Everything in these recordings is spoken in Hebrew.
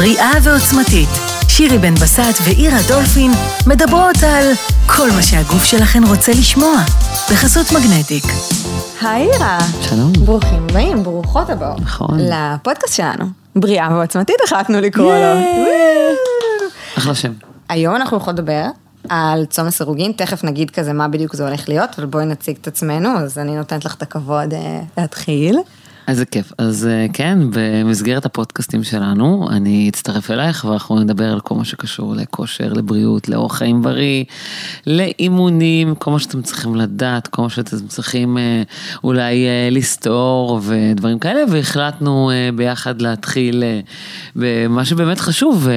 בריאה ועוצמתית. שירי בן בסט ואירה דולפין מדברות על כל מה שהגוף שלכן רוצה לשמוע, בחסות מגנטיק. היי אירה. שלום. ברוכים הבאים, ברוכות הבאות. נכון. לפודקאסט שלנו. בריאה ועוצמתית החלטנו לקרוא לו. אחלה שם. היום אנחנו יכולות לדבר על צום לסירוגין, תכף נגיד כזה מה בדיוק זה הולך להיות, אבל בואי נציג את עצמנו, אז אני נותנת לך את הכבוד אה, להתחיל. איזה כיף. אז אה, כן, במסגרת הפודקאסטים שלנו, אני אצטרף אלייך ואנחנו נדבר על כל מה שקשור לכושר, לבריאות, לאורח חיים בריא, לאימונים, כל מה שאתם צריכים לדעת, כל מה שאתם צריכים אה, אולי אה, לסתור ודברים כאלה, והחלטנו ביחד להתחיל במה שבאמת חשוב.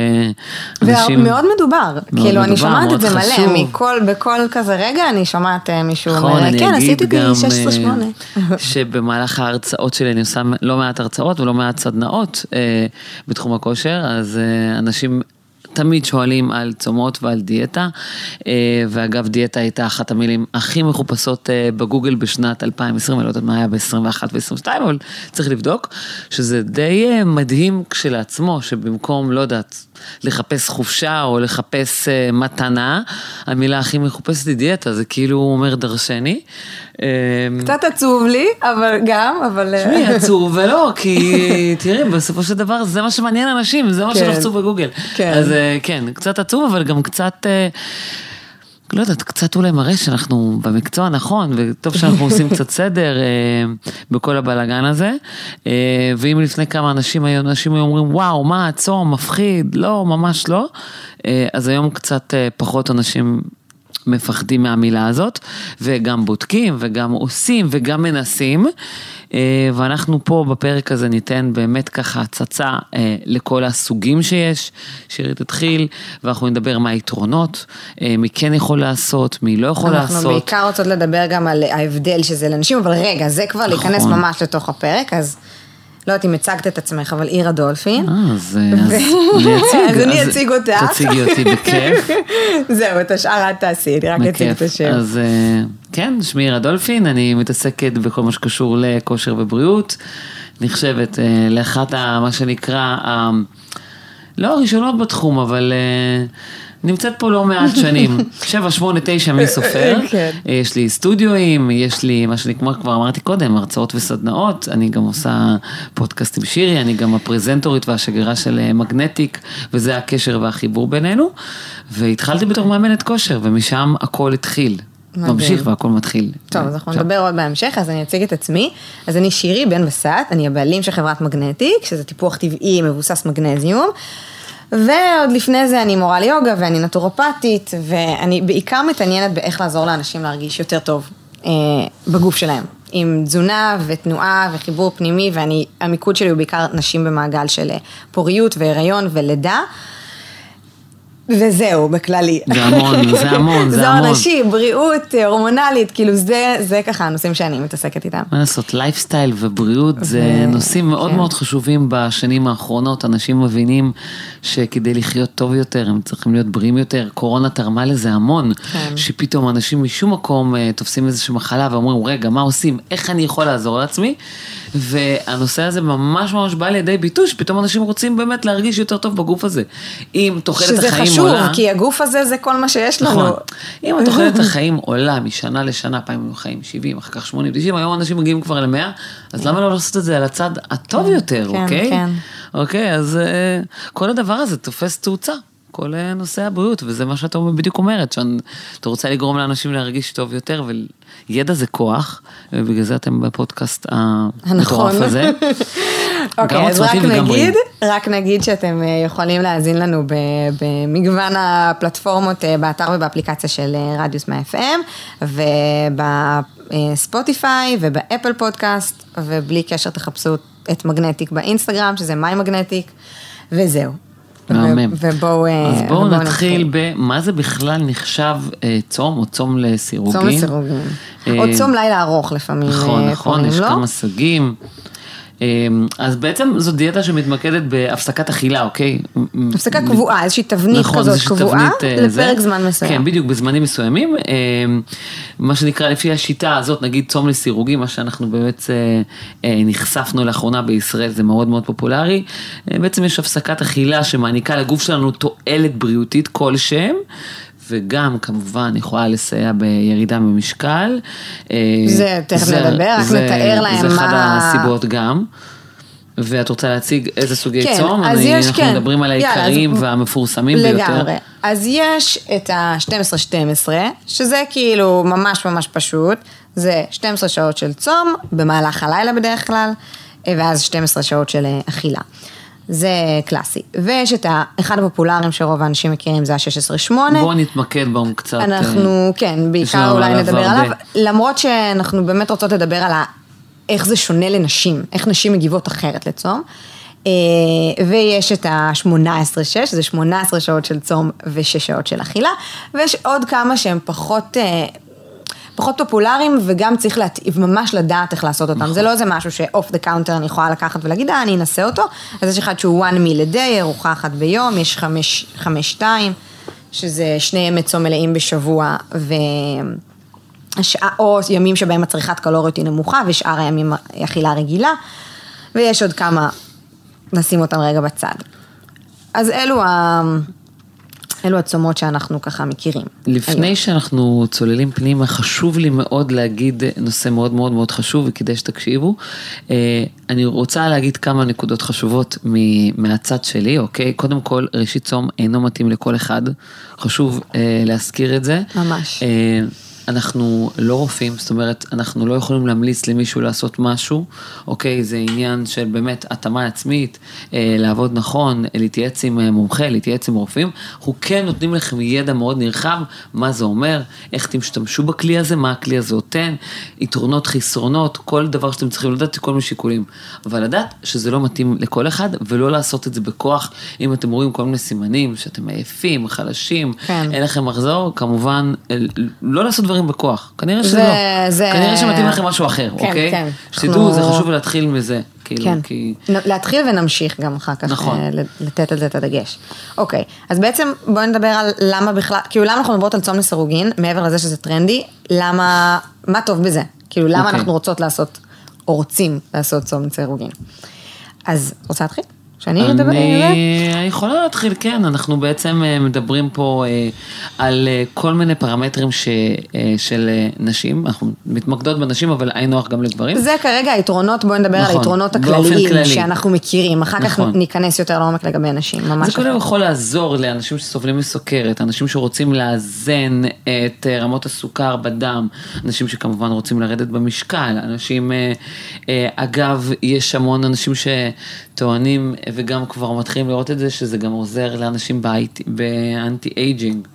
אנשים- ומאוד מדובר, מאוד כאילו אני מדובר, שומעת את זה מלא, חשוב. מכל, בכל כזה רגע אני שומעת מישהו נכון, אומר, אני כן, עשיתי גם בי 16-8. אה, שבמהלך ההרצאות שלי אני עושה לא מעט הרצאות ולא מעט סדנאות אה, בתחום הכושר, אז אה, אנשים... תמיד שואלים על צומות ועל דיאטה, אה, ואגב דיאטה הייתה אחת המילים הכי מחופשות אה, בגוגל בשנת 2020, אני לא יודעת מה היה ב-21 ו-22, אבל צריך לבדוק, שזה די אה, מדהים כשלעצמו, שבמקום, לא יודעת, לחפש חופשה או לחפש אה, מתנה, המילה הכי מחופשת היא דיאטה, זה כאילו אומר דרשני. אה, קצת עצוב לי, אבל גם, אבל... אה, תשמעי, עצוב ולא, כי תראי, בסופו של דבר זה מה שמעניין אנשים, זה מה כן. שלחצו בגוגל. כן. אז אה, כן, קצת עצוב, אבל גם קצת... אה, לא יודעת, קצת אולי מראה שאנחנו במקצוע הנכון, וטוב שאנחנו עושים קצת סדר אה, בכל הבלאגן הזה. אה, ואם לפני כמה אנשים היו, אנשים היו אומרים, וואו, מה, צום, מפחיד, לא, ממש לא. אה, אז היום קצת אה, פחות אנשים מפחדים מהמילה הזאת, וגם בודקים, וגם עושים, וגם מנסים. אה, ואנחנו פה בפרק הזה ניתן באמת ככה הצצה אה, לכל הסוגים שיש. שירי תתחיל, ואנחנו נדבר מה היתרונות, אה, מי כן יכול לעשות, מי לא יכול אנחנו לעשות. בעיקר רוצות לדבר גם על ההבדל שזה לנשים, אבל רגע, זה כבר להיכנס נכון. ממש לתוך הפרק, אז לא יודעת אם הצגת את עצמך, אבל אירה דולפין. אה, אז, אני אציג. אותך. תציגי אותי בכיף. זהו, את השאר את תעשי, אני רק אציג את. השם. אז אה, כן, שמי אירה דולפין, אני מתעסקת בכל מה שקשור לכושר ובריאות. נחשבת אה, לאחת, מה שנקרא, לא הראשונות בתחום, אבל אה, נמצאת פה לא מעט שנים. שבע, שמונה, תשע, מי סופר. כן. יש לי סטודיואים, יש לי, מה שנקרא, כבר אמרתי קודם, הרצאות וסדנאות, אני גם עושה פודקאסט עם שירי, אני גם הפרזנטורית והשגרירה של אה, מגנטיק, וזה הקשר והחיבור בינינו. והתחלתי בתור מאמנת כושר, ומשם הכל התחיל. מדהים. ממשיך והכל מתחיל. טוב, אז אנחנו נדבר עוד בהמשך, אז אני אציג את עצמי. אז אני שירי בן בסט, אני הבעלים של חברת מגנטיק, שזה טיפוח טבעי מבוסס מגנזיום. ועוד לפני זה אני מורה ליוגה ואני נטורופטית, ואני בעיקר מתעניינת באיך לעזור לאנשים להרגיש יותר טוב אה, בגוף שלהם. עם תזונה ותנועה וחיבור פנימי, ואני, המיקוד שלי הוא בעיקר נשים במעגל של אה, פוריות והיריון ולידה. וזהו, בכללי. זה המון, זה המון, זה המון. אנשים, בריאות, הורמונלית, כאילו זה, זה ככה הנושאים שאני מתעסקת איתם. מה לעשות, לייפסטייל ובריאות זה נושאים מאוד כן. מאוד חשובים בשנים האחרונות. אנשים מבינים שכדי לחיות טוב יותר, הם צריכים להיות בריאים יותר. קורונה תרמה לזה המון. כן. שפתאום אנשים משום מקום אה, תופסים איזושהי מחלה ואומרים, רגע, מה עושים? איך אני יכול לעזור לעצמי? והנושא הזה ממש ממש בא לידי ביטוי, שפתאום אנשים רוצים באמת להרגיש יותר טוב בגוף הזה. אם תוחלת שזה החיים חשוב, עולה... כי הגוף הזה זה כל מה שיש לנו. נכון. אם התוחלת החיים עולה משנה לשנה, פעם היו חיים 70, אחר כך 80, 90, היום אנשים מגיעים כבר ל-100, אז למה לא לעשות את זה על הצד הטוב יותר, כן, אוקיי? כן. אוקיי, אז אה, כל הדבר הזה תופס תאוצה. כל אה, נושא הבריאות, וזה מה שאתה בדיוק אומרת, שאתה רוצה לגרום לאנשים להרגיש טוב יותר, וידע זה כוח, ובגלל זה אתם בפודקאסט המטורף הנכון. הזה. אוקיי, אז רק. נגיד, רק נגיד שאתם אה, יכולים להאזין לנו במגוון הפלטפורמות אה, באתר ובאפליקציה של אה, רדיוס מה-FM, ובספוטיפיי ובאפל פודקאסט, ובלי קשר תחפשו את מגנטיק באינסטגרם, שזה מיי מגנטיק, וזהו. מהמם. ובואו אה, אז בואו נתחיל במה זה בכלל נחשב אה, צום או צום לסירוגין. צום לסירוגין. אה, או צום לילה ארוך לפעמים נכון, נכון, יש לו. כמה סוגים. אז בעצם זו דיאטה שמתמקדת בהפסקת אכילה, אוקיי? הפסקה קבועה, איזושהי תבנית נכון, כזאת קבועה, תבנית, אה, לפרק זה. זמן מסוים. כן, בדיוק, בזמנים מסוימים. אה, מה שנקרא, לפי השיטה הזאת, נגיד צום לסירוגין, מה שאנחנו באמת אה, אה, נחשפנו לאחרונה בישראל, זה מאוד מאוד פופולרי. בעצם יש הפסקת אכילה שמעניקה לגוף שלנו תועלת בריאותית כלשהם. וגם כמובן יכולה לסייע בירידה במשקל. אה, זה תכף נדבר, רק נתאר להם זה מה- הסיבות גם. ואת רוצה להציג איזה סוגי כן, צום? אז אני, יש, אנחנו כן. מדברים על יאללה, אז- העיקריים והמפורסמים ביותר. לגמרי. אז יש את ה-12-12, שזה כאילו ממש ממש פשוט, זה 12 שעות של צום, במהלך הלילה בדרך כלל, ואז 12 שעות של אה, אכילה. זה קלאסי. ויש את אחד הפופולריים שרוב האנשים מכירים, זה ה-16-8. בואו נתמקד בו קצת. אה, אנחנו, כן, יש בעיקר אולי נדבר הרבה. עליו, למרות שאנחנו באמת רוצות לדבר על ה... איך זה שונה לנשים, איך נשים מגיבות אחרת לצום. אה, ויש את ה-18-6, זה 18 שעות של צום ו-6 שעות של אכילה, ויש עוד כמה שהם פחות... פחות פופולריים וגם צריך להת... ממש לדעת איך לעשות אותם. נכון. זה לא איזה משהו ש off the counter אני יכולה לקחת ולהגיד, אה, אני אנסה אותו. אז יש אחד שהוא one meal a day, ארוחה אחת ביום, יש חמש, חמש שתיים, שזה שני ימי צום מלאים בשבוע, ו... השעה, או ימים שבהם הצריכת קלוריות היא נמוכה, ושאר הימים אכילה רגילה, ויש עוד כמה, נשים אותם רגע בצד. אז אלו, ה... אלו הצומות שאנחנו ככה מכירים. לפני היום. שאנחנו צוללים פנימה, חשוב לי מאוד להגיד נושא מאוד מאוד מאוד חשוב וכדאי שתקשיבו. אה, אני רוצה להגיד כמה נקודות חשובות מהצד שלי, אוקיי? קודם כל, ראשית צום אינו מתאים לכל אחד, חשוב אה, להזכיר את זה. ממש. אה, אנחנו לא רופאים, זאת אומרת, אנחנו לא יכולים להמליץ למישהו לעשות משהו, אוקיי? זה עניין של באמת התאמה עצמית, אה, לעבוד נכון, להתייעץ עם אה, מומחה, להתייעץ עם רופאים. אנחנו כן נותנים לכם ידע מאוד נרחב, מה זה אומר, איך תשתמשו בכלי הזה, מה הכלי הזה נותן, יתרונות, חסרונות, כל דבר שאתם צריכים לדעת, כל מיני שיקולים. אבל לדעת שזה לא מתאים לכל אחד, ולא לעשות את זה בכוח, אם אתם רואים כל מיני סימנים, שאתם עייפים, חלשים, כן. אין לכם מחזור, כמובן, אל- לא לעשות דברים בכוח. כנראה שלא. זה- כנראה שמתאים לכם משהו אחר, כן, אוקיי? כן. שתדעו, זה חשוב להתחיל מזה. כאילו, כן, כי... להתחיל ונמשיך גם אחר כך, נכון. אה, לתת על זה את הדגש. אוקיי, אז בעצם בואי נדבר על למה בכלל, כאילו למה אנחנו מדברות על צום לסירוגין, מעבר לזה שזה טרנדי, למה, מה טוב בזה? כאילו למה אוקיי. אנחנו רוצות לעשות, או רוצים לעשות צום לסירוגין. אז רוצה להתחיל? שאני אדבר על? אני יכולה להתחיל, כן, אנחנו בעצם אה, מדברים פה אה, על אה, כל מיני פרמטרים ש- של נשים, אנחנו מתמקדות בנשים, אבל היינו הך גם לגברים. זה כרגע היתרונות, בואי נדבר על נכון, היתרונות באופן הכלליים כללי. שאנחנו מכירים, אחר כך נכון. ניכנס יותר לעומק לגבי נשים, ממש. זה קודם יכול לעזור לאנשים שסובלים מסוכרת, אנשים שרוצים לאזן את רמות הסוכר בדם, אנשים שכמובן רוצים לרדת במשקל, אנשים, אגב, יש המון אנשים שטוענים, וגם כבר מתחילים לראות את זה, שזה גם עוזר לאנשים ב anti-aging,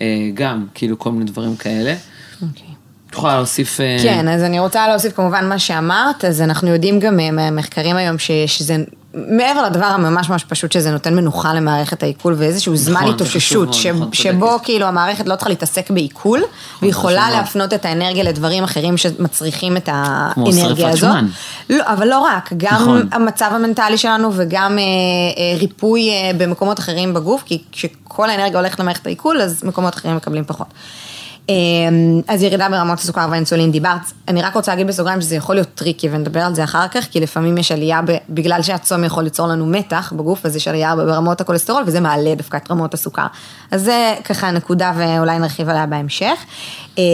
אה, גם, כאילו כל מיני דברים כאלה. אוקיי. את יכולה להוסיף... אה, כן, אז אני רוצה להוסיף כמובן מה שאמרת, אז אנחנו יודעים גם אה, מהמחקרים היום ש- שזה, מעבר לדבר הממש ממש פשוט שזה נותן מנוחה למערכת העיכול ואיזשהו זמן נכון, זה התאוששות, ש- נכון, שבו צודקת. כאילו המערכת לא צריכה להתעסק בעיכול, והיא חשוב יכולה מאוד. להפנות את האנרגיה לדברים אחרים שמצריכים את כמו האנרגיה שריפת הזו. שומן. לא, אבל לא רק, גם נכון. המצב המנטלי שלנו וגם אה, אה, ריפוי אה, במקומות אחרים בגוף, כי כשכל האנרגיה הולכת למערכת העיכול, אז מקומות אחרים מקבלים פחות. אה, אז ירידה ברמות הסוכר והאינסולין דיברת, אני רק רוצה להגיד בסוגריים שזה יכול להיות טריקי ונדבר על זה אחר כך, כי לפעמים יש עלייה, בגלל שהצום יכול ליצור לנו מתח בגוף, אז יש עלייה ברמות הקורטיזול וזה מעלה דווקא את רמות הסוכר. אז זה ככה נקודה ואולי נרחיב עליה בהמשך. אה,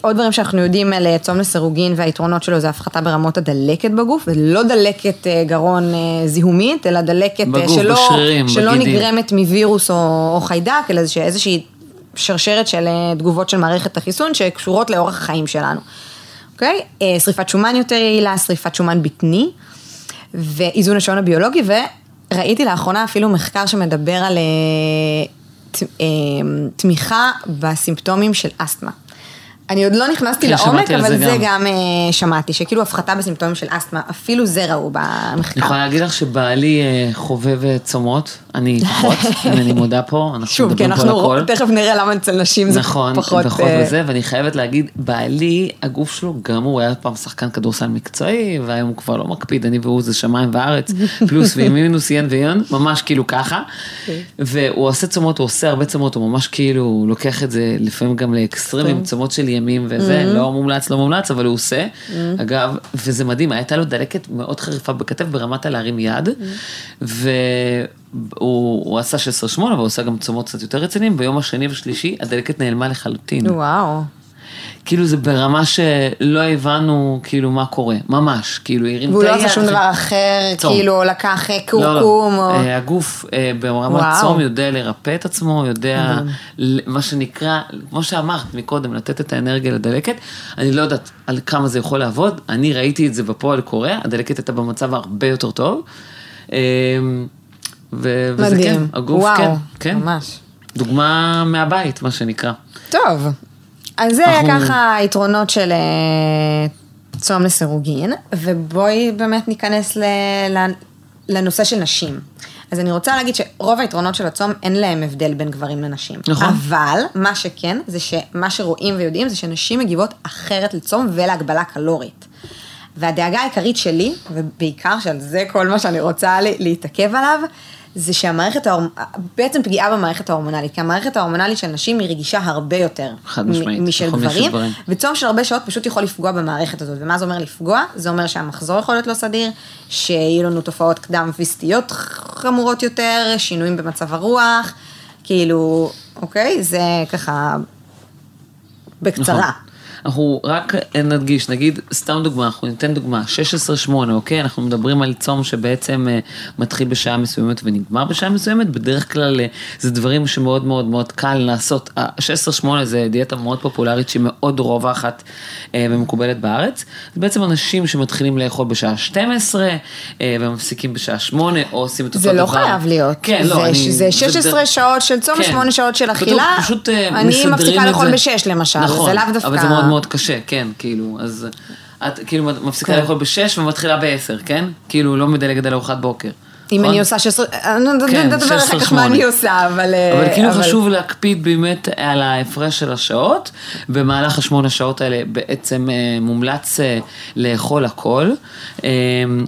עוד דברים שאנחנו יודעים על אה, צום לסירוגין והיתרונות שלו זה הפחתה ברמות הדלקת בגוף, ולא דלקת אה, גרון זיהומית, אלא דלקת בגוף, שלא, בשרירים, שלא בגידים. נגרמת מווירוס או, או חיידק, אלא איזושהי שרשרת של אה, תגובות של מערכת החיסון שקשורות לאורח החיים שלנו. אוקיי? אה, שריפת שומן יותר יעילה, שריפת שומן בטני, ואיזון השעון הביולוגי, וראיתי לאחרונה אפילו מחקר שמדבר על אה, תמיכה בסימפטומים של אסתמה. אני עוד לא נכנסתי כן, לעומק, על אבל זה זה גם. גם אה, שמעתי, שכאילו הפחתה בסימפטומים של אסתמה, אפילו זה ראו אני במחקר. יכולה להגיד לך שבעלי אה, חובב אה, צומות, אני פחות, הנה אני מודה פה, אנחנו שוב, מדברים פה על אנחנו הכל. תכף נראה למה אצל נשים זה נכון, פחות... פחות אה, וזה, ואני חייבת להגיד, בעלי, הגוף שלו, גם הוא היה פעם שחקן כדורסל מקצועי, והיום הוא כבר לא מקפיד, אני והוא זה שמיים וארץ, פלוס ומינוס ין ויון, ממש כאילו ככה. והוא עושה צומות, הוא עושה הרבה צומות, הוא ממש כאילו לוקח את זה לפעמים גם לאקסטרימים, צומות של ימים וזה, לא מומלץ, לא מומלץ, אבל הוא עושה. אגב, וזה מדהים, הייתה לו דלקת מאוד חריפה בכתף ברמת הלהרים יד, והוא הוא עשה 16-8, והוא עושה גם צומות קצת יותר רציניים, ביום השני ושלישי הדלקת נעלמה לחלוטין. וואו. כאילו זה ברמה שלא הבנו כאילו מה קורה, ממש, כאילו הרים את והוא לא היד עשה שום דבר אחר, צום. כאילו לקח אה, לא, לא. קורקום, או... אה, הגוף אה, ברמת וואו. צום יודע לרפא את עצמו, יודע מה שנקרא, כמו שאמרת מקודם, לתת את האנרגיה לדלקת. אני לא יודעת על כמה זה יכול לעבוד, אני ראיתי את זה בפועל קורה, הדלקת הייתה במצב הרבה יותר טוב. אה, ו- וזה כן. הגוף וואו, כן, כן. ממש. דוגמה מהבית, מה שנקרא. טוב, אז זה אנחנו- ככה היתרונות של אה, צום לסירוגין, ובואי באמת ניכנס ל, לנושא של נשים. אז אני רוצה להגיד שרוב היתרונות של הצום אין להם הבדל בין גברים לנשים. נכון. אבל מה שכן, זה שמה שרואים ויודעים זה שנשים מגיבות אחרת לצום ולהגבלה קלורית. והדאגה העיקרית שלי, ובעיקר שעל זה כל מה שאני רוצה להתעכב עליו, זה שהמערכת, ההורמ... בעצם פגיעה במערכת ההורמונלית, כי המערכת ההורמונלית של נשים היא רגישה הרבה יותר חד משמעית, משל גברים. וצום של הרבה שעות פשוט יכול לפגוע במערכת הזאת, ומה זה אומר לפגוע? זה אומר שהמחזור יכול להיות לא סדיר, שיהיו לנו תופעות קדם ויסטיות חמורות יותר, שינויים במצב הרוח, כאילו, אוקיי? זה ככה, בקצרה. נכון. אנחנו רק נדגיש, נגיד, סתם דוגמה, אנחנו ניתן דוגמה, 16-8, אוקיי? אנחנו מדברים על צום שבעצם אה, מתחיל בשעה מסוימת ונגמר בשעה מסוימת, בדרך כלל אה, זה דברים שמאוד מאוד מאוד קל לעשות. ה-16-8 זה דיאטה מאוד פופולרית שהיא מאוד רווחת אה, ומקובלת בארץ. זה בעצם אנשים שמתחילים לאכול בשעה 12 אה, ומפסיקים בשעה 8, או עושים את אותו זה דבר. לא חייב להיות. כן, זה, לא, אני... זה 16 בדרך- שעות של צום, כן. 8 שעות של פשוט- אכילה. פשוט אה, אני מסדרים מפסיקה את לאכול זה. בשש למשל, נכון, זה לאו דווקא... מאוד קשה, כן, כאילו, אז את כאילו מפסיקה כן. לאכול בשש ומתחילה בעשר, כן? כאילו לא מדלגת על ארוחת בוקר. אם נכון? אני עושה 16, אני כן, נדבר אחר כך 16-8. מה אני עושה, אבל... אבל אה, כאילו חשוב להקפיד באמת על ההפרש של השעות, במהלך השמונה שעות האלה בעצם אה, מומלץ אה, לאכול הכל.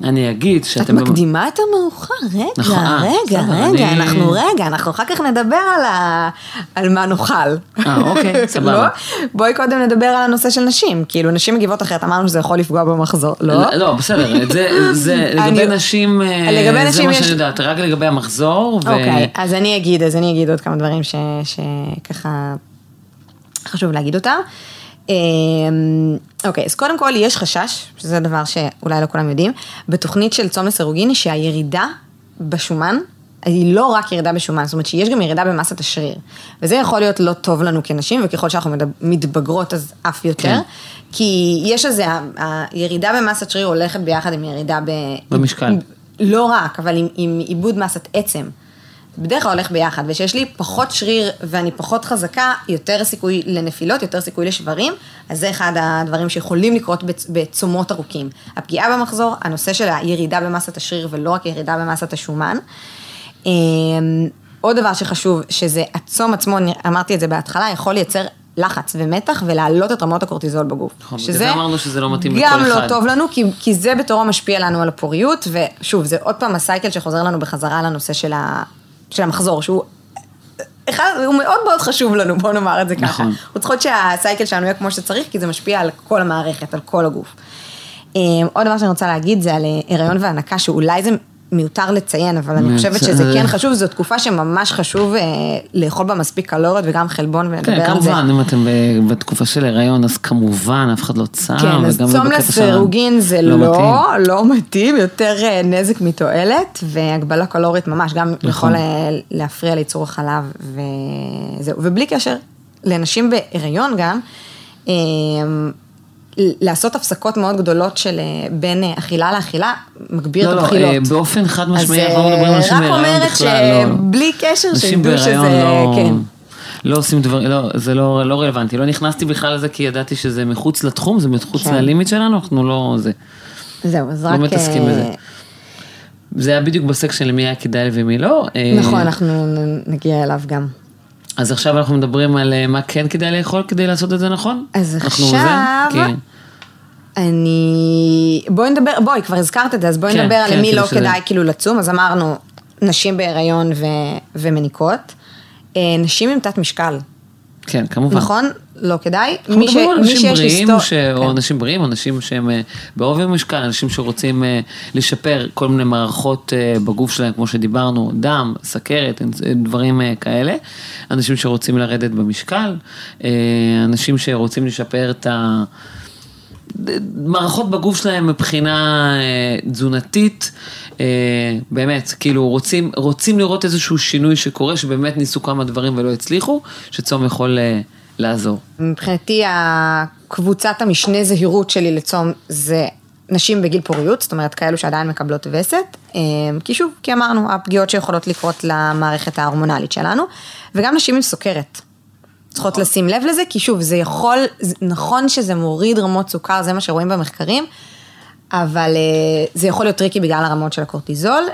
אני אגיד את שאתם... במ- מקדימה את המאוחר, רגע, נכון, רגע, רגע, אנחנו רגע, אנחנו אחר כך נדבר על, מה נאכל. אה, אוקיי, סבבה. לא? בואי קודם נדבר על הנושא של נשים, כאילו נשים מגיבות אחרת, אמרנו שזה יכול לפגוע במחזור, לא? לא, בסדר, את זה, לגבי נשים, לגבי נשים מה שאני יודעת, רק לגבי המחזור. אוקיי, אז אני אגיד, אז אני אגיד עוד כמה דברים שככה חשוב להגיד אותם. אמ, אוקיי, אז קודם כל יש חשש, שזה דבר שאולי לא כולם יודעים, בתוכנית של צום לסירוגין, שהירידה בשומן, היא לא רק ירידה בשומן, זאת אומרת שיש גם ירידה במסת השריר. וזה יכול להיות לא טוב לנו כנשים, וככל שאנחנו מתבגרות אז אף יותר. כן. כי יש איזה, הירידה במסת שריר הולכת ביחד עם ירידה ב... במשקל. לא רק, אבל עם, עם עיבוד מסת עצם. בדרך כלל הולך ביחד, וכשיש לי פחות שריר ואני פחות חזקה, יותר סיכוי לנפילות, יותר סיכוי לשברים, אז זה אחד הדברים שיכולים לקרות בצ- בצומות ארוכים. הפגיעה במחזור, הנושא של הירידה במסת השריר ולא רק ירידה במסת השומן. אמ, עוד דבר שחשוב, שזה הצום עצמו, אמרתי את זה בהתחלה, יכול לייצר לחץ ומתח ולהעלות את רמות הקורטיזול בגוף. נכון, בגלל זה אמרנו שזה לא מתאים לכל גם לא אחד. טוב לנו, כי, כי זה בתורו משפיע לנו על הפוריות, ושוב, זה עוד פעם הסייקל שחוזר לנו בחזרה לנושא של, ה, של המחזור, שהוא אחד, הוא מאוד מאוד חשוב לנו, בוא נאמר את זה ככה. נכון. אנחנו צריכות שהסייקל שלנו יהיה כמו שצריך, כי זה משפיע על כל המערכת, על כל הגוף. אה, עוד דבר שאני רוצה להגיד זה על אה, הריון והנקה, שאולי זה מיותר לציין, אבל אני חושבת מיותר. שזה כן חשוב, זו תקופה שממש חשוב אה, לאכול בה מספיק קלוריות וגם חלבון ולדבר כן, על זה. כמובן, אם אתם בתקופה של הריון, אז כמובן, אף אחד לא צם. כן, אז וגם צום לסירוגין זה לא לא, מתאים. לא יותר אה, נזק מתועלת, והגבלה קלורית ממש, גם נכון. יכול אה, להפריע לייצור החלב, וזהו. ובלי קשר, לנשים בהיריון גם, אה, לעשות הפסקות מאוד גדולות של אה, בין אה, אכילה לאכילה, מגביר לא, את לא, הבחילות. אה, באופן חד משמעי, אנחנו לא מדברים על נשים רק בהיריון אומרת בכלל, לא. שבלי קשר, שידעו שזה, לא... כן. לא עושים דברים, לא, זה לא, לא רלוונטי, לא נכנסתי בכלל לזה כי ידעתי שזה מחוץ לתחום, זה מחוץ כן. ללימיט שלנו, אנחנו לא זה. זהו, אז לא רק... מתעסקים אה, בזה. זה היה בדיוק בסקשן למי היה כדאי ומי לא. נכון, אנחנו נגיע אליו גם. אז עכשיו אנחנו מדברים על אה, מה כן כדאי לאכול כדי לעשות את זה נכון? אז עכשיו-? כי- אני... בואי נדבר, בואי, כבר הזכרת את זה, אז בואי כן, נדבר על כן, למי כאילו לא שזה- כדאי כאילו לצום, אז אמרנו, נשים בהיריון ו... ומניקות. אה, נשים עם תת משקל, כן, כמובן. נכון? לא כדאי. אנחנו מי ש- מדברים על מי אנשים שיש בריאים, היסטור- ש... או כן. אנשים בריאים, אנשים שהם אה, בעובי משקל, אנשים שרוצים אה, לשפר כל מיני מערכות אה, בגוף שלהם, כמו שדיברנו, דם, סכרת, דברים כאלה. אנשים שרוצים לרדת במשקל, אנשים שרוצים לשפר את ה... מערכות בגוף שלהם מבחינה אה, תזונתית, אה, באמת, כאילו רוצים, רוצים לראות איזשהו שינוי שקורה, שבאמת ניסו כמה דברים ולא הצליחו, שצום יכול אה, לעזור. מבחינתי הקבוצת המשנה זהירות שלי לצום זה נשים בגיל פוריות, זאת אומרת כאלו שעדיין מקבלות וסת, אה, כי שוב, כי אמרנו, הפגיעות שיכולות לקרות למערכת ההורמונלית שלנו, וגם נשים עם סוכרת. צריכות לשים לב לזה, כי שוב, זה יכול, נכון שזה מוריד רמות סוכר, זה מה שרואים במחקרים, אבל אה, זה יכול להיות טריקי בגלל הרמות של הקורטיזול,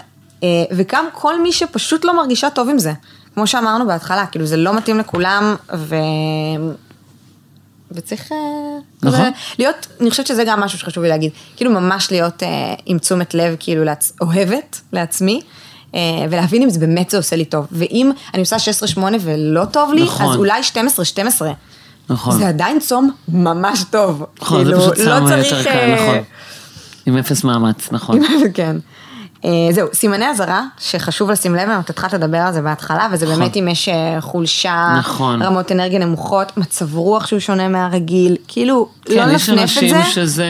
אה, וגם כל מי שפשוט לא מרגישה טוב עם זה. כמו שאמרנו בהתחלה, כאילו זה לא מתאים לכולם, ו... וצריך אה, נכון. כזה להיות, אני חושבת שזה גם משהו שחשוב לי להגיד, כאילו ממש להיות אה, עם תשומת לב, כאילו לעצ... אוהבת לעצמי, אה, ולהבין אם זה באמת זה עושה לי טוב. ואם אני עושה 16-8 ולא טוב לי, נכון. אז אולי 12-12. נכון. זה עדיין צום ממש טוב. נכון, זה כאילו, פשוט לא שם יותר צריך, קל, אה, נכון. עם אפס מאמץ, נכון. כן. אה, זהו, סימני אזהרה שחשוב לשים לב להם, את התחלת לדבר על זה בהתחלה, וזה נכון. באמת אם יש אה, חולשה, נכון. רמות אנרגיה נמוכות, מצב רוח שהוא שונה מהרגיל, כאילו, לא כן, יש נפנף את אנשים זה, שזה...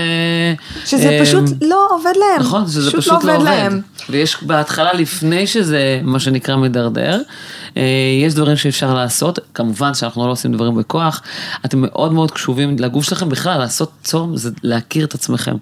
שזה אה, פשוט לא עובד להם. נכון, שזה פשוט לא עובד. להם. ויש בהתחלה, לפני שזה מה שנקרא מדרדר, אה, יש דברים שאפשר לעשות, כמובן שאנחנו לא עושים דברים בכוח, אתם מאוד מאוד קשובים לגוף שלכם, בכלל לעשות צום זה להכיר את עצמכם.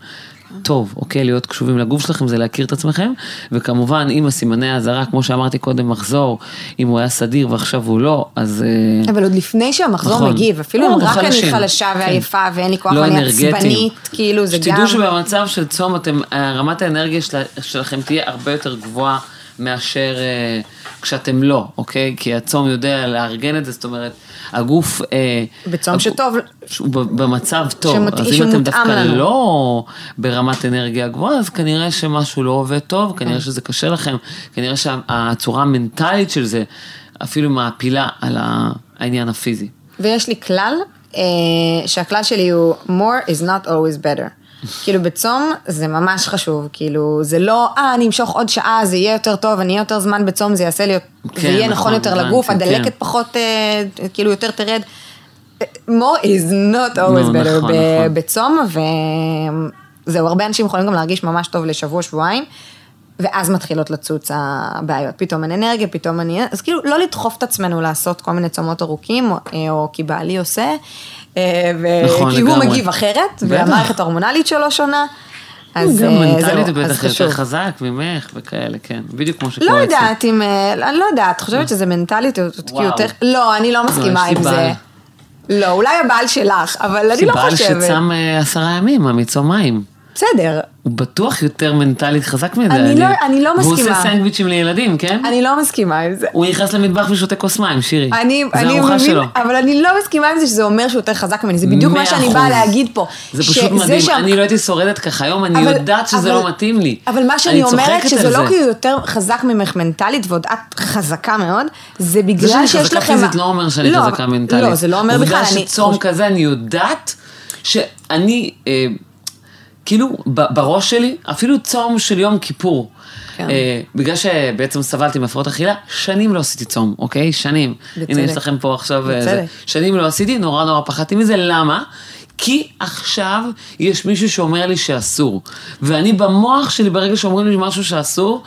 טוב, אוקיי, להיות קשובים לגוף שלכם זה להכיר את עצמכם, וכמובן עם הסימני האזהרה, כמו שאמרתי קודם, מחזור, אם הוא היה סדיר ועכשיו הוא לא, אז... אה, אבל עוד לפני שהמחזור נכון. מגיב, אפילו לא, אם רק אני. חלשה כן. ועייפה ואין לי כוח לא אנרגטיים. עצבנית, כאילו זה גם... שתדעו שבמצב של צום, אתם, אה, רמת האנרגיה של, שלכם תהיה הרבה יותר גבוהה מאשר אה, כשאתם לא, אוקיי? כי הצום יודע לארגן את זה, זאת אומרת, הגוף... אה, בצום הגוף- שטוב. שהוא במצב טוב, שמת- אז אם אתם דווקא לנו. לא ברמת אנרגיה גבוהה, אז כנראה שמשהו לא עובד טוב, כנראה שזה קשה לכם, כנראה שהצורה המנטלית של זה אפילו מעפילה על העניין הפיזי. ויש לי כלל, אה, שהכלל שלי הוא more is not always better. כאילו בצום זה ממש חשוב, כאילו זה לא, אה, אני אמשוך עוד שעה, זה יהיה יותר טוב, אני אהיה יותר זמן בצום, זה יעשה לי, זה כן, יהיה נכון, נכון יותר הבנתי, לגוף, כן. הדלקת פחות, אה, כאילו יותר תרד. more is not always נו, better נכון, נכון. בצום, וזהו, הרבה אנשים יכולים גם להרגיש ממש טוב לשבוע, שבועיים. ואז מתחילות לצוץ הבעיות, פתאום אין אנרגיה, פתאום אני... אז כאילו, לא לדחוף את עצמנו לעשות כל מיני צומות ארוכים, או, או כי בעלי עושה, אה, נכון, כי הוא. מגיב אחרת. והמערכת ההורמונלית שלו שונה. אז גם אה, מנטלית בטח יותר. חזק ממך וכאלה, כן, בדיוק כמו שקורה לא אצלי. יודעת אם, אה, אני לא יודעת, חושבת שזה מנטלית, או וואו. יותר, לא, אני לא מסכימה יש לי עם זה. בעל. לא, אולי הבעל שלך, אבל יש אני לי לא בעל חושבת. שצם אה, עשרה ימים, מצום מים. בסדר, הוא בטוח יותר מנטלית חזק מזה. אני לא- אני לא והוא מסכימה. עושה סנדוויצ'ים לילדים, כן? אני לא מסכימה עם זה. הוא נכנס למטבח ושותה כוס מים, שירי. אני, זה אני מבין, שלו. אבל אני לא מסכימה עם זה שזה אומר שהוא יותר חזק ממני, זה בדיוק מה שאני. באה להגיד פה. זה פשוט מדהים, שה- אני לא הייתי שורדת ככה היום, אני אבל- יודעת שזה אבל- לא מתאים לי. אבל מה שאני אני אומרת, שזה לא זה. כי הוא יותר חזק ממך מנטלית, ועוד את חזקה מאוד, זה בגלל זה שאני שיש חזקה לכם... פיזית לא אומר שאני לא, חזקה מנטלית. לא, זה לא אומר בכלל, עובדה אני... שצום חוש- כזה, אני יודעת שאני, אה, כאילו, בראש שלי, אפילו צום של יום כיפור. כן. אה, בגלל שבעצם סבלתי מהפרעות אכילה, שנים לא עשיתי צום, אוקיי? שנים. בצדק. הנה, יש לכם פה עכשיו... אה, בצדק. זה. שנים לא עשיתי, נורא נורא פחדתי מזה, למה? כי עכשיו יש מישהו שאומר לי שאסור. ואני במוח שלי, ברגע שאומרים לי משהו שאסור,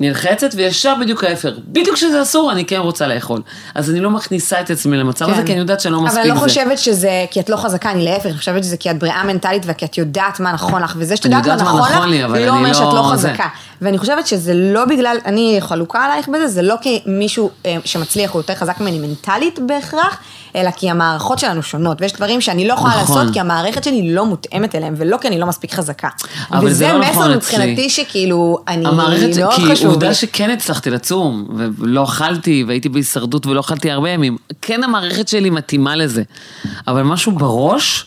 נלחצת, וישר בדיוק ההפך. בדיוק כשזה אסור, אני כן רוצה לאכול. אז אני לא מכניסה את עצמי למצב הזה, כי אני יודעת שאני לא מספיק כן. אבל זה. אני לא חושבת שזה כי את לא חזקה, אני להפך, אני חושבת שזה כי את בריאה מנטלית וכי את יודעת מה נכון לך, וזה שאת יודעת מה נכון נכון לי, לך, אבל לא אומר שאת לא לא זה. חזקה. ואני חושבת שזה לא בגלל, אני חלוקה עלייך בזה, זה לא כי מישהו אה, שמצליח הוא יותר חזק ממני מנטלית בהכרח, אלא כי המערכות שלנו שונות, ויש דברים שאני לא יכולה נכון. לעשות כי המערכת שלי לא מותאמת אליהם, ולא כי אני לא מספיק חזקה. אבל זה לא נכון וזה מסר אצלי. מבחינתי שכאילו, אני, המערכת, מאוד כי חשוב עובדה לי. שכן הצלחתי לצום, ולא אכלתי, והייתי בהישרדות ולא אכלתי הרבה ימים. כן המערכת שלי מתאימה לזה. אבל משהו בראש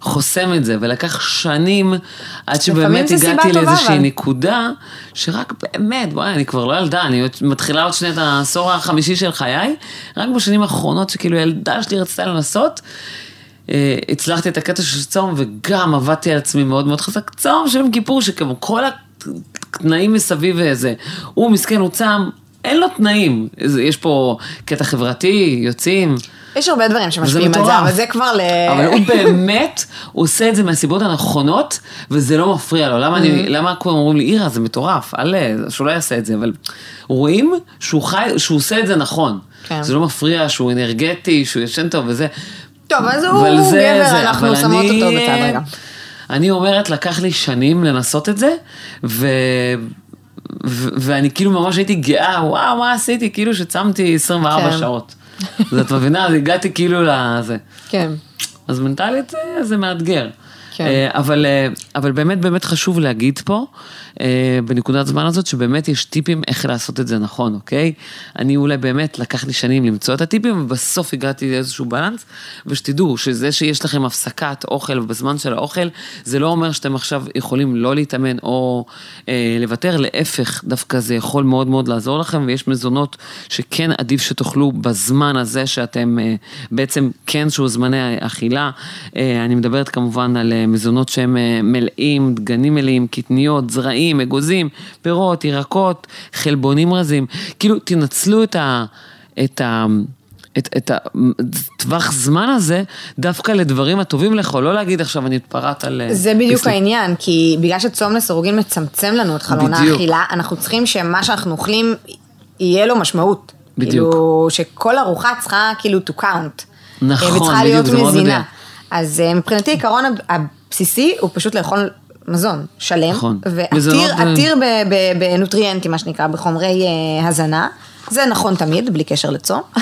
חוסם את זה, ולקח שנים עד שבאמת הגעתי לאיזושהי אבל. נקודה, שרק באמת, בואי, אני כבר לא ילדה, אני מתחילה עוד שנייה את העשור החמישי של חיי, רק בשנים האחרונות שכאילו ילדה שלי רצתה לנסות. אה, הצלחתי את הקטע של צום וגם עבדתי על עצמי מאוד מאוד חזק. צום של יום כיפור שכמו כל התנאים מסביב וזה. הוא מסכן, הוא צם, אין לו תנאים. יש פה קטע חברתי, יוצאים. יש הרבה דברים שמשפיעים על זה. אבל זה כבר ל... אבל הוא באמת, הוא עושה את זה מהסיבות הנכונות, וזה לא מפריע לו. למה. אני, למה כולם אומרים לי, אירה, זה מטורף, אל, שהוא לא יעשה את זה, אבל רואים שהוא חי, שהוא עושה את זה נכון. כן. זה לא מפריע, שהוא אנרגטי, שהוא ישן טוב וזה. טוב, אז הוא גבר, זה, אנחנו שמות אני- אותו בצד רגע. אני אומרת, לקח לי שנים לנסות את זה, ו... ו- ואני כאילו ממש הייתי גאה, וואו, מה עשיתי? כאילו שצמתי 24 כן. שעות. אז את מבינה? אז הגעתי כאילו לזה. כן. אז מנטלית אה, זה מאתגר. כן. אה, אבל, אה, אבל באמת באמת חשוב להגיד פה, אה, בנקודת זמן הזאת, שבאמת יש טיפים איך לעשות את זה נכון, אוקיי? אני אולי באמת, לקח לי שנים למצוא את הטיפים, ובסוף הגעתי לאיזשהו בלנס, ושתדעו שזה שיש לכם הפסקת אוכל ובזמן של האוכל, זה לא אומר שאתם עכשיו יכולים לא להתאמן או אה, לוותר, להפך, דווקא זה יכול מאוד מאוד לעזור לכם, ויש מזונות שכן עדיף שתאכלו בזמן הזה שאתם אה, בעצם כן שהוא זמני אכילה. אה, אני מדברת כמובן על מזונות שהם אה, מלאים, דגנים מלאים, קטניות, זרעים, אגוזים, פירות, ירקות, חלבונים רזים. כאילו, תנצלו את ה... את ה את, את הטווח זמן הזה דווקא לדברים הטובים לך, לא להגיד עכשיו אני מתפרעת על... אה, זה בדיוק פיסטוק. העניין, כי בגלל שצום לסירוגין מצמצם לנו את חלון בדיוק. האכילה, אנחנו צריכים שמה שאנחנו אוכלים יהיה לו משמעות. בדיוק. כאילו, שכל ארוחה צריכה כאילו to count. נכון, וצריכה בדיוק, להיות זה מאוד מזינה. מדויק. אז אה, מבחינתי העיקרון הבסיסי הוא פשוט לאכול מזון שלם, נכון. ועתיר עתיר ב- ב- בנוטריאנטים, מה שנקרא, בחומרי אה, הזנה. זה נכון תמיד, בלי קשר לצום.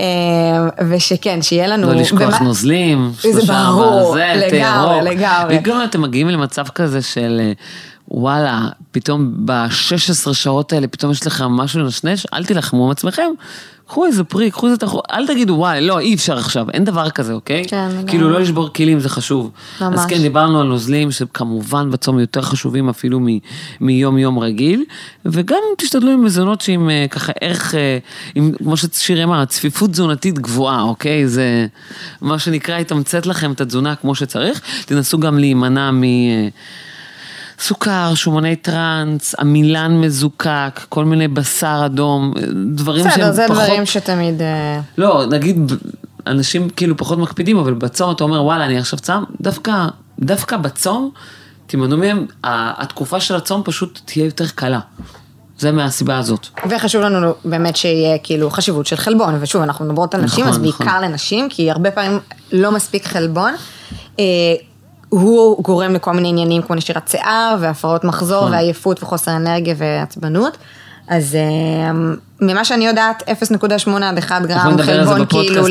אה, ושכן, שיהיה לנו... לא לשכוח ומה- נוזלים, זה שלושה, ברור, זה, לגמרי, טהרוק. לגמרי. וגם אתם מגיעים למצב כזה של אה, וואלה, פתאום ב-16 שעות האלה פתאום יש לך משהו לנשנש, אל תילחמו עם עצמכם. קחו איזה פרי, קחו איזה תחו, אל תגידו וואי, לא, אי אפשר עכשיו, אין דבר כזה, אוקיי? כן, לגמרי. כאילו לא לשבור כלים, זה חשוב. ממש. אז כן, דיברנו על נוזלים, שכמובן בצום יותר חשובים אפילו מ- מיום-יום רגיל, וגם תשתדלו עם מזונות שעם אה, ככה ערך, אה, עם, כמו ששיר אמר, צפיפות תזונתית גבוהה, אוקיי? זה מה שנקרא, יתמצת לכם את התזונה כמו שצריך. תנסו גם להימנע מ... אה, סוכר, שומני טראנס, עמילן מזוקק, כל מיני בשר אדום, אה, דברים שהם בסדר, פחות... זה דברים שתמיד... אה, לא, נגיד, אנשים כאילו פחות מקפידים, אבל בצום אתה אומר, וואלה, אני עכשיו צם, דווקא, דווקא בצום, תימנעו מהם, התקופה של הצום פשוט תהיה יותר קלה. זה מהסיבה הזאת. וחשוב לנו באמת שיהיה כאילו חשיבות של חלבון, ושוב, אנחנו מדברות על נשים, נכון, אז נכון. בעיקר לנשים, כי הרבה פעמים לא מספיק חלבון. הוא גורם לכל מיני עניינים כמו נשירת שיער, והפרעות מחזור, נכון. ועייפות, וחוסר אנרגיה ועצבנות. אז אה, ממה שאני יודעת, 0.8 עד 1 אנחנו גרם חלבון כאילו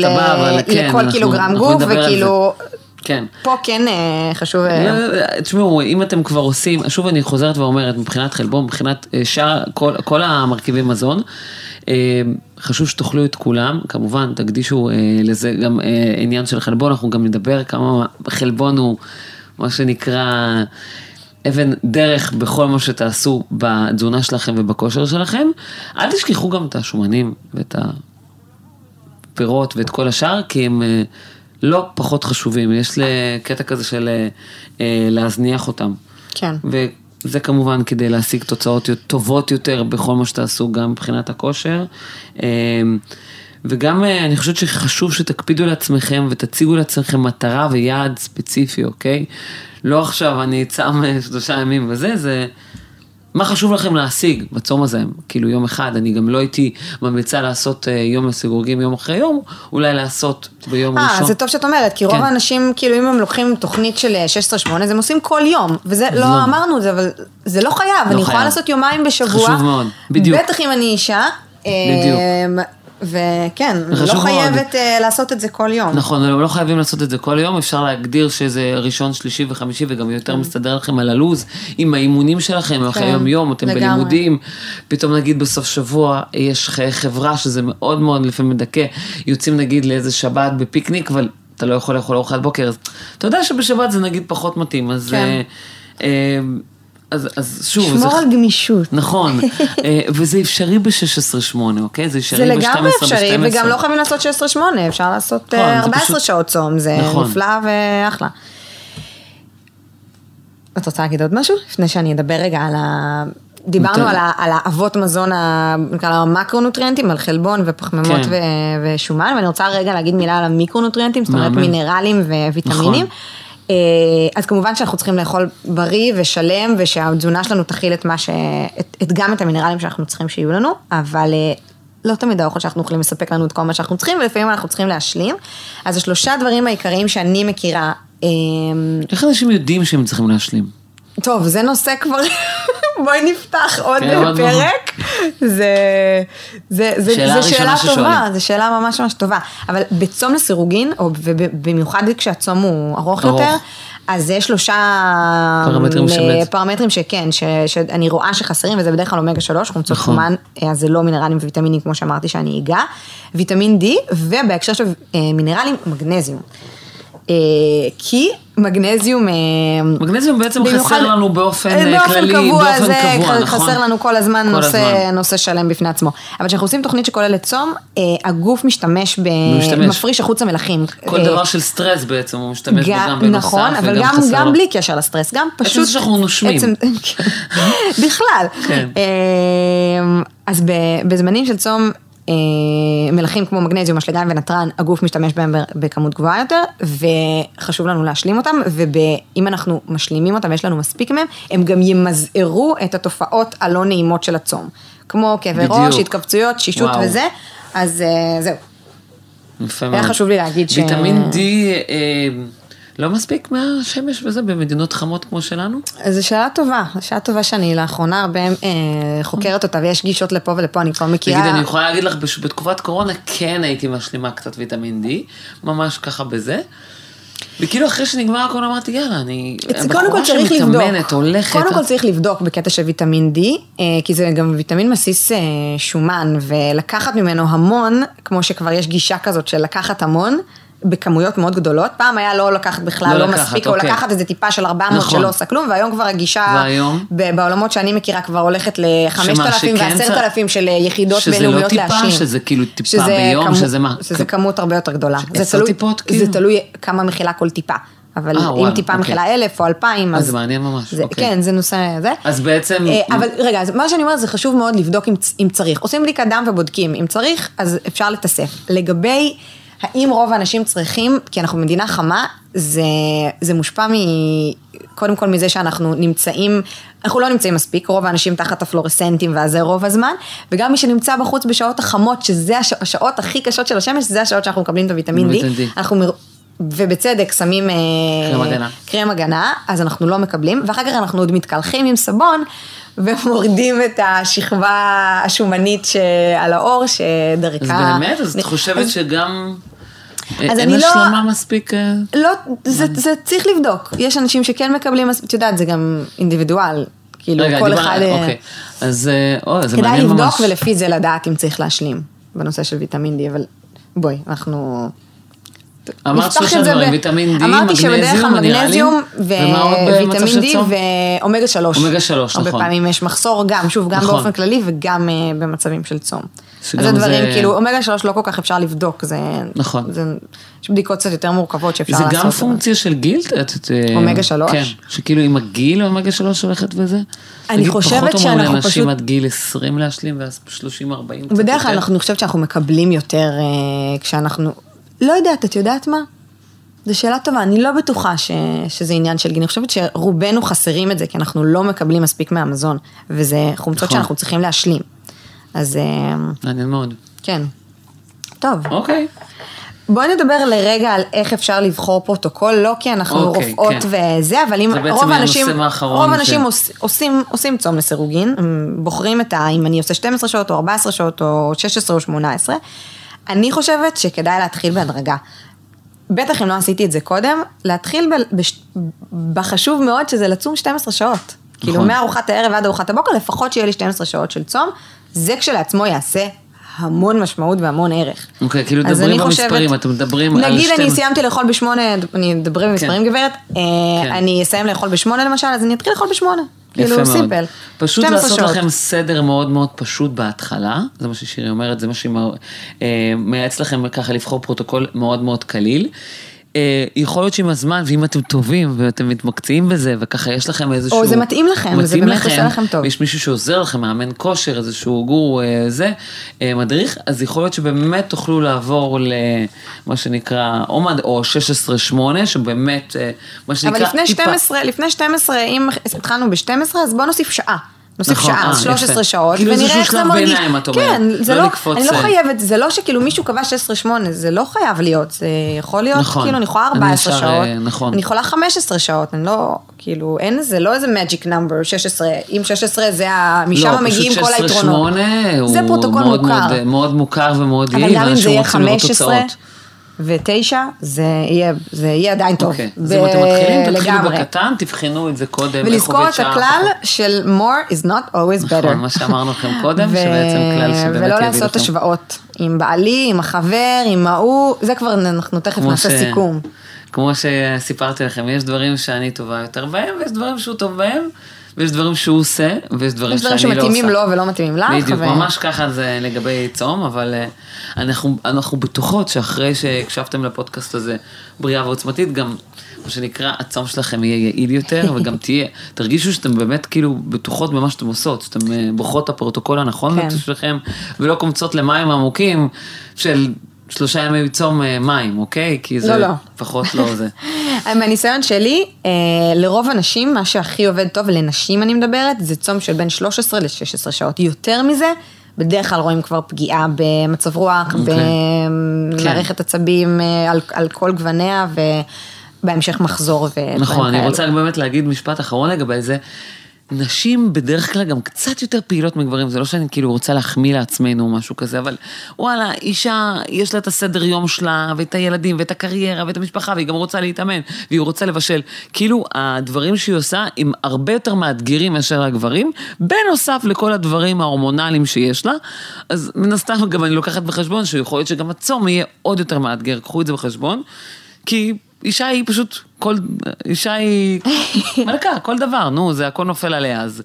כן, לכל אנחנו- קילוגרם גוף. וכאילו, כן. פה כן אה, חשוב... אה, לא, לא, לא, תשמעו, אם אתם כבר עושים, שוב אני חוזרת ואומרת, מבחינת חלבון, מבחינת שאר, כל, כל המרכיבי מזון, חשוב שתאכלו את כולם, כמובן תקדישו אה, לזה גם אה, עניין של חלבון, אנחנו גם נדבר כמה חלבון הוא, מה שנקרא, אבן דרך בכל מה שתעשו בתזונה שלכם ובכושר שלכם. אל תשכחו גם את השומנים ואת ה... פירות ואת כל השאר, כי הם אה, לא פחות חשובים. יש קטע כזה של אה, אה, להזניח אותם. כן. וזה כמובן כדי להשיג תוצאות טובות יותר בכל מה שתעשו, גם מבחינת הכושר. אה, וגם אה, אני חושבת שחשוב שתקפידו לעצמכם ותציגו לעצמכם מטרה ויעד ספציפי, אוקיי? לא עכשיו אני צם אה, שלושה ימים וזה, זה מה חשוב לכם להשיג בצום הזה? כאילו יום אחד, אני גם לא הייתי ממליצה לעשות אה, יום לסירוגין יום אחרי יום, אולי לעשות ביום אה, ראשון. זה טוב שאת אומרת, כי רוב כן. האנשים, כאילו, אם הם לוקחים תוכנית של אה, 16-8, אז הם עושים כל יום. וזה, לא. לא אמרנו את זה, אבל זה לא חייב. אני יכולה חייב. לעשות יומיים בשבוע. חשוב מאוד, בדיוק. בטח אם אני אישה. בדיוק. וכן, לא מאוד. חייבת אה, לעשות את זה כל יום. נכון, אבל לא חייבים לעשות את זה כל יום, אפשר להגדיר שזה ראשון, שלישי וחמישי וגם יותר מסתדר לכם על הלו"ז, עם האימונים שלכם, אחרי כן, יום יום, אתם לגמרי. בלימודים, פתאום נגיד בסוף שבוע יש חברה שזה מאוד מאוד לפעמים מדכא, יוצאים נגיד לאיזה שבת בפיקניק, אבל אתה לא יכול לאכול ארוחת בוקר, אז אתה יודע שבשבת זה נגיד פחות מתאים, אז... כן. אה, אה, אז, אז שוב, שמור זה... על גמישות. נכון, אה, וזה אפשרי ב-16-8, אוקיי? זה אפשרי זה ב-12, לגמרי אפשרי, ב-12. וגם לא חייבים לעשות 16-8, אפשר לעשות נכון, אה, זה 14 פשוט- שעות צום, זה נכון. נפלא ואחלה. את רוצה להגיד עוד משהו? לפני שאני אדבר רגע על ה... דיברנו נותן. על, ה, על האבות מזון, ה- נקרא לה המקרונוטריאנטים, על חלבון ופחמימות כן. ו, ושומן, ואני רוצה רגע להגיד מילה על המיקרונוטריאנטים, זאת אומרת. מינרלים וויטמינים. נכון. אה, אז כמובן שאנחנו צריכים לאכול בריא ושלם, ושהתזונה שלנו תכיל את מה ש... את, את גם את המינרלים שאנחנו צריכים שיהיו לנו, אבל אה, לא תמיד האוכל שאנחנו אוכלים מספק לנו את כל מה שאנחנו צריכים, ולפעמים אנחנו צריכים להשלים. אז השלושה דברים העיקריים שאני מכירה, אה, איך אנשים יודעים שהם צריכים להשלים? טוב, זה נושא כבר, בואי נפתח עוד כן, עוד פרק. זה, זה, זה, שאלה זה שאלה ששואלים. טובה, זו שאלה ממש ממש טובה. אבל בצום לסירוגין, או ובמיוחד כשהצום הוא ארוך ארוך. יותר, אז יש שלושה פרמטרים אה, פרמטרים שכן, ש, שאני רואה שחסרים, וזה בדרך כלל אומגה 3, חומצות נכון. שומן, אה, אז זה לא מינרלים וויטמינים כמו שאמרתי שאני אגע, ויטמין D, ובהקשר של אה, מינרלים, מגנזיום. כי מגנזיום... אה, מגנזיום בעצם במיוחד- חסר לנו באופן אה, אה, כללי, קבוע, באופן זה קבוע, נכון? חסר לנו כל הזמן כל נושא, הזמן. נושא שלם בפני עצמו. אבל כשאנחנו עושים תוכנית שכוללת צום, אה, הגוף משתמש, ב... משתמש. מפריש החוצה מלחים. כל דבר של סטרס בעצם, הוא משתמש בו גם- גם בנוסף, נכון, אבל גם, חסר גם. בלי קשר לסטרס, גם פשוט... זה שאנחנו נושמים. עצם, בכלל. כן. אז בזמנים של צום, מלחים כמו מגנזיום, אשלגיים ונתרן, הגוף משתמש בהם בכמות גבוהה יותר, וחשוב לנו להשלים אותם, ואם אנחנו משלימים אותם ויש לנו מספיק מהם, הם גם ימזערו את התופעות הלא נעימות של הצום. כמו כאבי. ראש, התכווצויות, שישות וואו. וזה, אז אה, זהו. יפה היה מאוד. חשוב לי להגיד ש- ויטמין D אה, לא מספיק מהשמש וזה במדינות חמות כמו שלנו? זו שאלה טובה, שאלה טובה שאני לאחרונה הרבה אה, חוקרת אותה, ויש גישות לפה ולפה, אני כבר מכירה. תגיד, אני יכולה להגיד לך, בש- בתקופת קורונה כן הייתי משלימה קצת ויטמין D, ממש ככה בזה. וכאילו אחרי שנגמר הקורונה אמרתי, יאללה, אני קודם כל צריך לבדוק, שמתאמנת, הולכת. קודם כל צריך לבדוק בקטע של ויטמין D, אה, כי זה גם ויטמין מסיס אה, שומן, ולקחת ממנו המון, כמו שכבר יש גישה כזאת של לקחת המון, בכמויות מאוד גדולות, פעם היה לא לקחת בכלל, לא לא, לקחת, מספיק, או אוקיי. לקחת איזה טיפה של 400 נכון. שלא עושה כלום, והיום כבר הגישה, והיום? ב- בעולמות שאני מכירה כבר הולכת ל-5,000 שמה, שכן ו-10,000 של יחידות שזה לא בינלאומיות טיפה, להשלים. שזה כאילו טיפה שזה ביום, כמות- שזה מה? שזה כ- כמות הרבה יותר גדולה. זה תלוי- טיפות, זה כאילו? תלוי כמה מכילה כל טיפה. אבל אה, אם וואלה, טיפה אוקיי. מכילה אלף או אלפיים, אז אז... זה מעניין ממש, זה, אוקיי. כן, זה נושא זה. אז בעצם... אה, אבל רגע, אז מה שאני אומרת זה חשוב מאוד לבדוק אם, אם צריך. עושים בדיקת דם ובודקים, אם צריך, אז אפשר לתסף. לגבי האם רוב האנשים צריכים, כי אנחנו במדינה חמה, זה, זה מושפע מ... קודם כל מזה שאנחנו נמצאים, אנחנו לא נמצאים מספיק, רוב האנשים תחת הפלורסנטים וזה רוב הזמן, וגם מי שנמצא בחוץ בשעות החמות, שזה הש, השעות הכי קשות של השמש, זה השעות שאנחנו מקבלים את הוויטמין D. אנחנו מר... ובצדק שמים... אה, קרם הגנה. קרם הגנה, אז אנחנו לא מקבלים, ואחר כך אנחנו עוד מתקלחים עם סבון, ומורידים את השכבה השומנית שעל העור, שדרכה... אז באמת? אז את חושבת שגם... אה, אז אין אני לא- השלמה מספיק... אה, לא, זה, זה צריך לבדוק. יש אנשים שכן מקבלים, את יודעת, זה גם אינדיבידואל. כאילו, רגע, כל אחד... אה, אוקיי. אז אוי, זה כדאי מעניין ממש. לבדוק ולפי זה לדעת אם צריך להשלים בנושא של ויטמין D, אבל בואי, אנחנו... אמרת שלושה זה דברים, ב- ויטמין D, אמרתי שבדרך כלל מגנזיום, במצב וויטמין D? ואומגה 3. אומגה שלוש, הרבה נכון. פעמים יש מחסור גם, שוב, גם נכון. באופן כללי וגם אה, במצבים של צום. אז זה דברים, זה- כאילו, אומגה 3 לא כל כך אפשר לבדוק, זה... נכון. זה- יש בדיקות קצת יותר מורכבות שאפשר זה לעשות. גם אבל- פונקציה של גיל? את אה, אומגה שלוש? כן, שכאילו עם הגיל אומגה שלוש הולכת וזה? אני חושבת פחות אומרים שאנחנו לאנשים פשוט- עד גיל 20 להשלים, ואז 30-40 קצת בדרך כלל. אנחנו, אני חושבת שאנחנו מקבלים יותר אה, כשאנחנו... לא יודעת, את יודעת מה? זו שאלה טובה, אני לא בטוחה ש, שזה עניין של גיל, אני חושבת שרובנו חסרים את זה, כי אנחנו לא מקבלים מספיק מהמזון, וזה חומצות נכון. שאנחנו צריכים להשלים. אז אה, מעניין מאוד. כן. טוב, אוקיי. בואי נדבר לרגע על איך אפשר לבחור פרוטוקול, לא כי אנחנו אוקיי, רופאות כן. וזה, אבל אם רוב האנשים, רוב ש- האנשים עוש, עושים, עושים צום לסירוגין, בוחרים את ה... אם אני עושה 12 שעות או 14 שעות או 16 או 18, אני חושבת שכדאי להתחיל בהדרגה. בטח אם לא עשיתי את זה קודם, להתחיל ב, בש, בחשוב מאוד שזה לצום 12 שעות. כאילו נכון. מארוחת הערב עד ארוחת הבוקר, לפחות שיהיה לי 12 שעות של צום, זה כשלעצמו יעשה המון משמעות והמון ערך. אוקיי, כאילו מדברים אני חושבת- במספרים, אתם מדברים על נגיד אני 12 סיימתי לאכול בשמונה, אני מדברים במספרים גברת, אה, כן. אני אסיים לאכול בשמונה למשל, אז אני אתחיל לאכול בשמונה. כאילו. simple. פשוט 12 לעשות שעות. לכם סדר מאוד מאוד פשוט בהתחלה, זה מה ששירי אומרת, זה מה שהיא אה, מייעץ לכם ככה לבחור פרוטוקול מאוד מאוד קליל. אה, יכול להיות שעם הזמן, ואם אתם טובים ואתם מתמקצעים בזה, וככה יש לכם איזשהו... או זה מתאים לכם, זה באמת עושה לכם טוב. ויש מישהו שעוזר לכם, מאמן כושר, איזשהו גור, אה, זה, אה, מדריך, אז יכול להיות שבאמת תוכלו לעבור למה שנקרא, או, מד- או 16-8, שבאמת, אה, מה שנקרא... אבל לפני טיפה- 12, לפני 12, אם התחלנו ב-12, אז בוא נוסיף שעה. נוסיף נכון, שעה, אז אה, 13 יפה. שעות, כאילו ונראה איך זה שלב מרגיש. ביניים, את אומרת. כן, זה לא לא, אני לא אה. חייבת, זה לא שכאילו מישהו קבע 16-8, זה לא חייב להיות, זה יכול להיות, נכון. כאילו, אני יכולה אני 14 ישר, שעות, אה, נכון. אני יכולה 15 שעות, אני לא, כאילו, אין, זה לא איזה magic number, 16, אם 16 זה ה... משם לא, מגיעים פשוט כל היתרונות. 16-8 זה הוא פרוטוקול מאוד. מאוד, מאוד מוכר ומאוד אבל יעיל, גם אם זה ואנשים יהיה רוצים לראות 15 תוצאות. ו-9, זה יהיה, זה יהיה עדיין טוב. אוקיי, אז אם אתם מתחילים, תתחילו לגמרי. בקטן, תבחנו את זה קודם, ולזכור את הכלל. של more is not always better. נכון, מה שאמרנו לכם קודם, ו- שבעצם כלל שבאמת ולא יביא לעשות לכם. השוואות עם בעלי, עם החבר, עם ההוא, זה כבר אנחנו תכף נעשה ש- סיכום. כמו שסיפרתי לכם, יש דברים שאני טובה יותר בהם, ויש דברים שהוא טוב בהם, ויש דברים שהוא עושה, ויש דברים יש דברים שאני לא עושה. שמתאימים לו ולא מתאימים לך. בדיוק, ו- ממש ככה זה לגבי צום, אבל אה, אנחנו, אנחנו בטוחות שאחרי שהקשבתם לפודקאסט הזה בריאה ועוצמתית, גם מה שנקרא, הצום שלכם יהיה יעיל יותר, וגם תהיה, תרגישו שאתם באמת כאילו בטוחות במה שאתם עושות, שאתם אה, בוחרות את הפרוטוקול הנכון כן. שלכם, ולא קומצות למים עמוקים של שלושה ימי צום אה, מים, אוקיי? כי זה לא, לא. פחות לא זה. מהניסיון שלי, אה, לרוב הנשים, מה שהכי עובד טוב, לנשים אני מדברת, זה צום של בין 13 ל-16 שעות. יותר מזה, בדרך כלל רואים כבר פגיעה במצב רוח, אוקיי. במערכת עצבים אה, על, על כל גווניה, ובהמשך מחזור ודברים נכון, אני כאלו. רוצה באמת להגיד משפט אחרון לגבי זה. נשים בדרך כלל גם קצת יותר פעילות מגברים, זה לא שאני כאילו רוצה להחמיא לעצמנו או משהו כזה, אבל וואלה, אישה, יש לה את הסדר יום שלה, ואת הילדים, ואת הקריירה, ואת המשפחה, והיא גם רוצה להתאמן, והיא רוצה לבשל. כאילו, הדברים שהיא עושה הם הרבה יותר מאתגרים מאשר הגברים, בנוסף לכל הדברים ההורמונליים שיש לה, אז מן הסתם גם אני לוקחת בחשבון שיכול להיות שגם הצום יהיה עוד יותר מאתגר, קחו את זה בחשבון, כי אישה היא פשוט, כל, אישה היא מלכה, כל דבר, נו, זה הכל נופל עליה, אז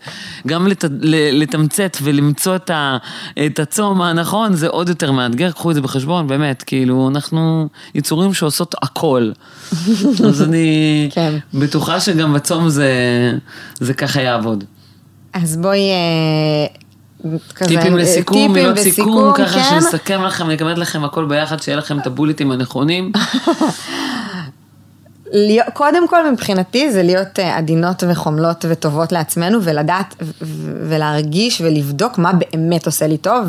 גם לת, ל- לתמצת ולמצוא את, ה, את הצום הנכון, זה עוד יותר מאתגר, קחו את זה בחשבון, באמת, כאילו, אנחנו יצורים שעושות הכל. אז אני כן. בטוחה שגם בצום זה, זה ככה יעבוד. אז בואי... אה, כזה, טיפים לסיכום, טיפים מילות סיכום, ככה כן. שנסכם לכם, נקבל לכם הכל ביחד, שיהיה לכם את הבולטים הנכונים. להיות- קודם כל מבחינתי זה להיות אה, עדינות וחומלות וטובות לעצמנו ולדעת ולהרגיש ולבדוק מה באמת עושה לי טוב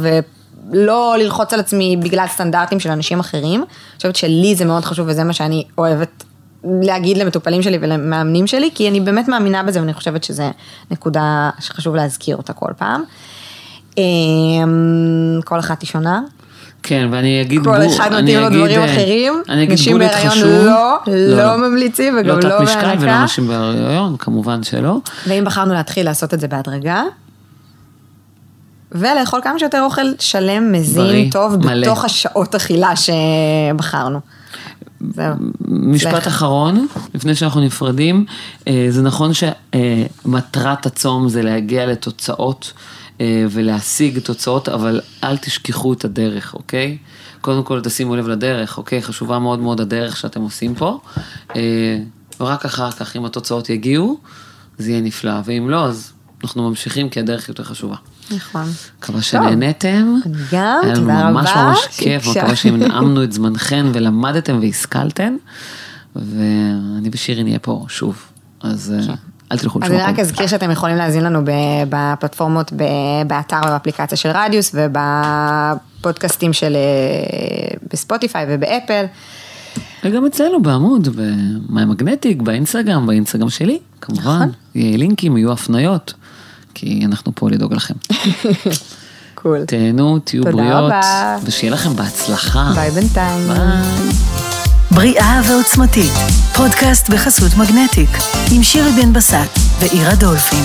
ולא ללחוץ על עצמי בגלל סטנדרטים של אנשים אחרים. אני חושבת שלי זה מאוד חשוב וזה מה שאני אוהבת להגיד למטופלים שלי ולמאמנים שלי כי אני באמת מאמינה בזה ואני חושבת שזו נקודה שחשוב להזכיר אותה כל פעם. אה, כל אחת היא שונה. כן, ואני אגיד כל בול, אחד אני מתאים לו דברים אה, אחרים. אני אגיד נשים בהיריון חשוב. לא, לא ממליצים וגם לא לא תת משקל בהנקה. ולא נשים בהיריון, כמובן שלא. ואם בחרנו להתחיל לעשות את זה בהדרגה, ולאכול כמה שיותר אוכל שלם, מזין, בריא, טוב, מלא. בתוך השעות אכילה שבחרנו. זהו. משפט לך. אחרון, לפני שאנחנו נפרדים, אה, זה נכון שמטרת הצום זה להגיע לתוצאות אה, ולהשיג תוצאות, אבל אל תשכחו את הדרך, אוקיי? קודם כל תשימו לב לדרך, אוקיי? חשובה מאוד מאוד הדרך שאתם עושים פה. אה, ורק אחר כך, אם התוצאות יגיעו, זה יהיה נפלא, ואם לא, אז אנחנו ממשיכים כי הדרך יותר חשובה. נכון. מקווה שנהנתם. גם, היה לנו תודה ממש רבה ממש כיף. מקווה שנעמנו את זמנכם ולמדתם והשכלתם. ואני ושירי נהיה פה שוב, אז אה, אל תלכו אז לשום אני רק. אזכיר שאתם יכולים להאזין לנו בפלטפורמות, באתר ובאפליקציה של רדיוס ובפודקאסטים של אה, בספוטיפיי ובאפל. וגם אצלנו בעמוד, במיי מגנטיק, באינסטגרם, באינסטגרם שלי, כמובן. נכון. יהיה לינקים, יהיו הפניות, כי אנחנו פה לדאוג לכם. cool. תהנו, תהיו תודה בריאות, רבה. ושיהיה לכם בהצלחה. ביי בינתיים. ביי. בריאה ועוצמתית, פודקאסט בחסות מגנטיק, עם שירי בן בסט ועירה דולפין.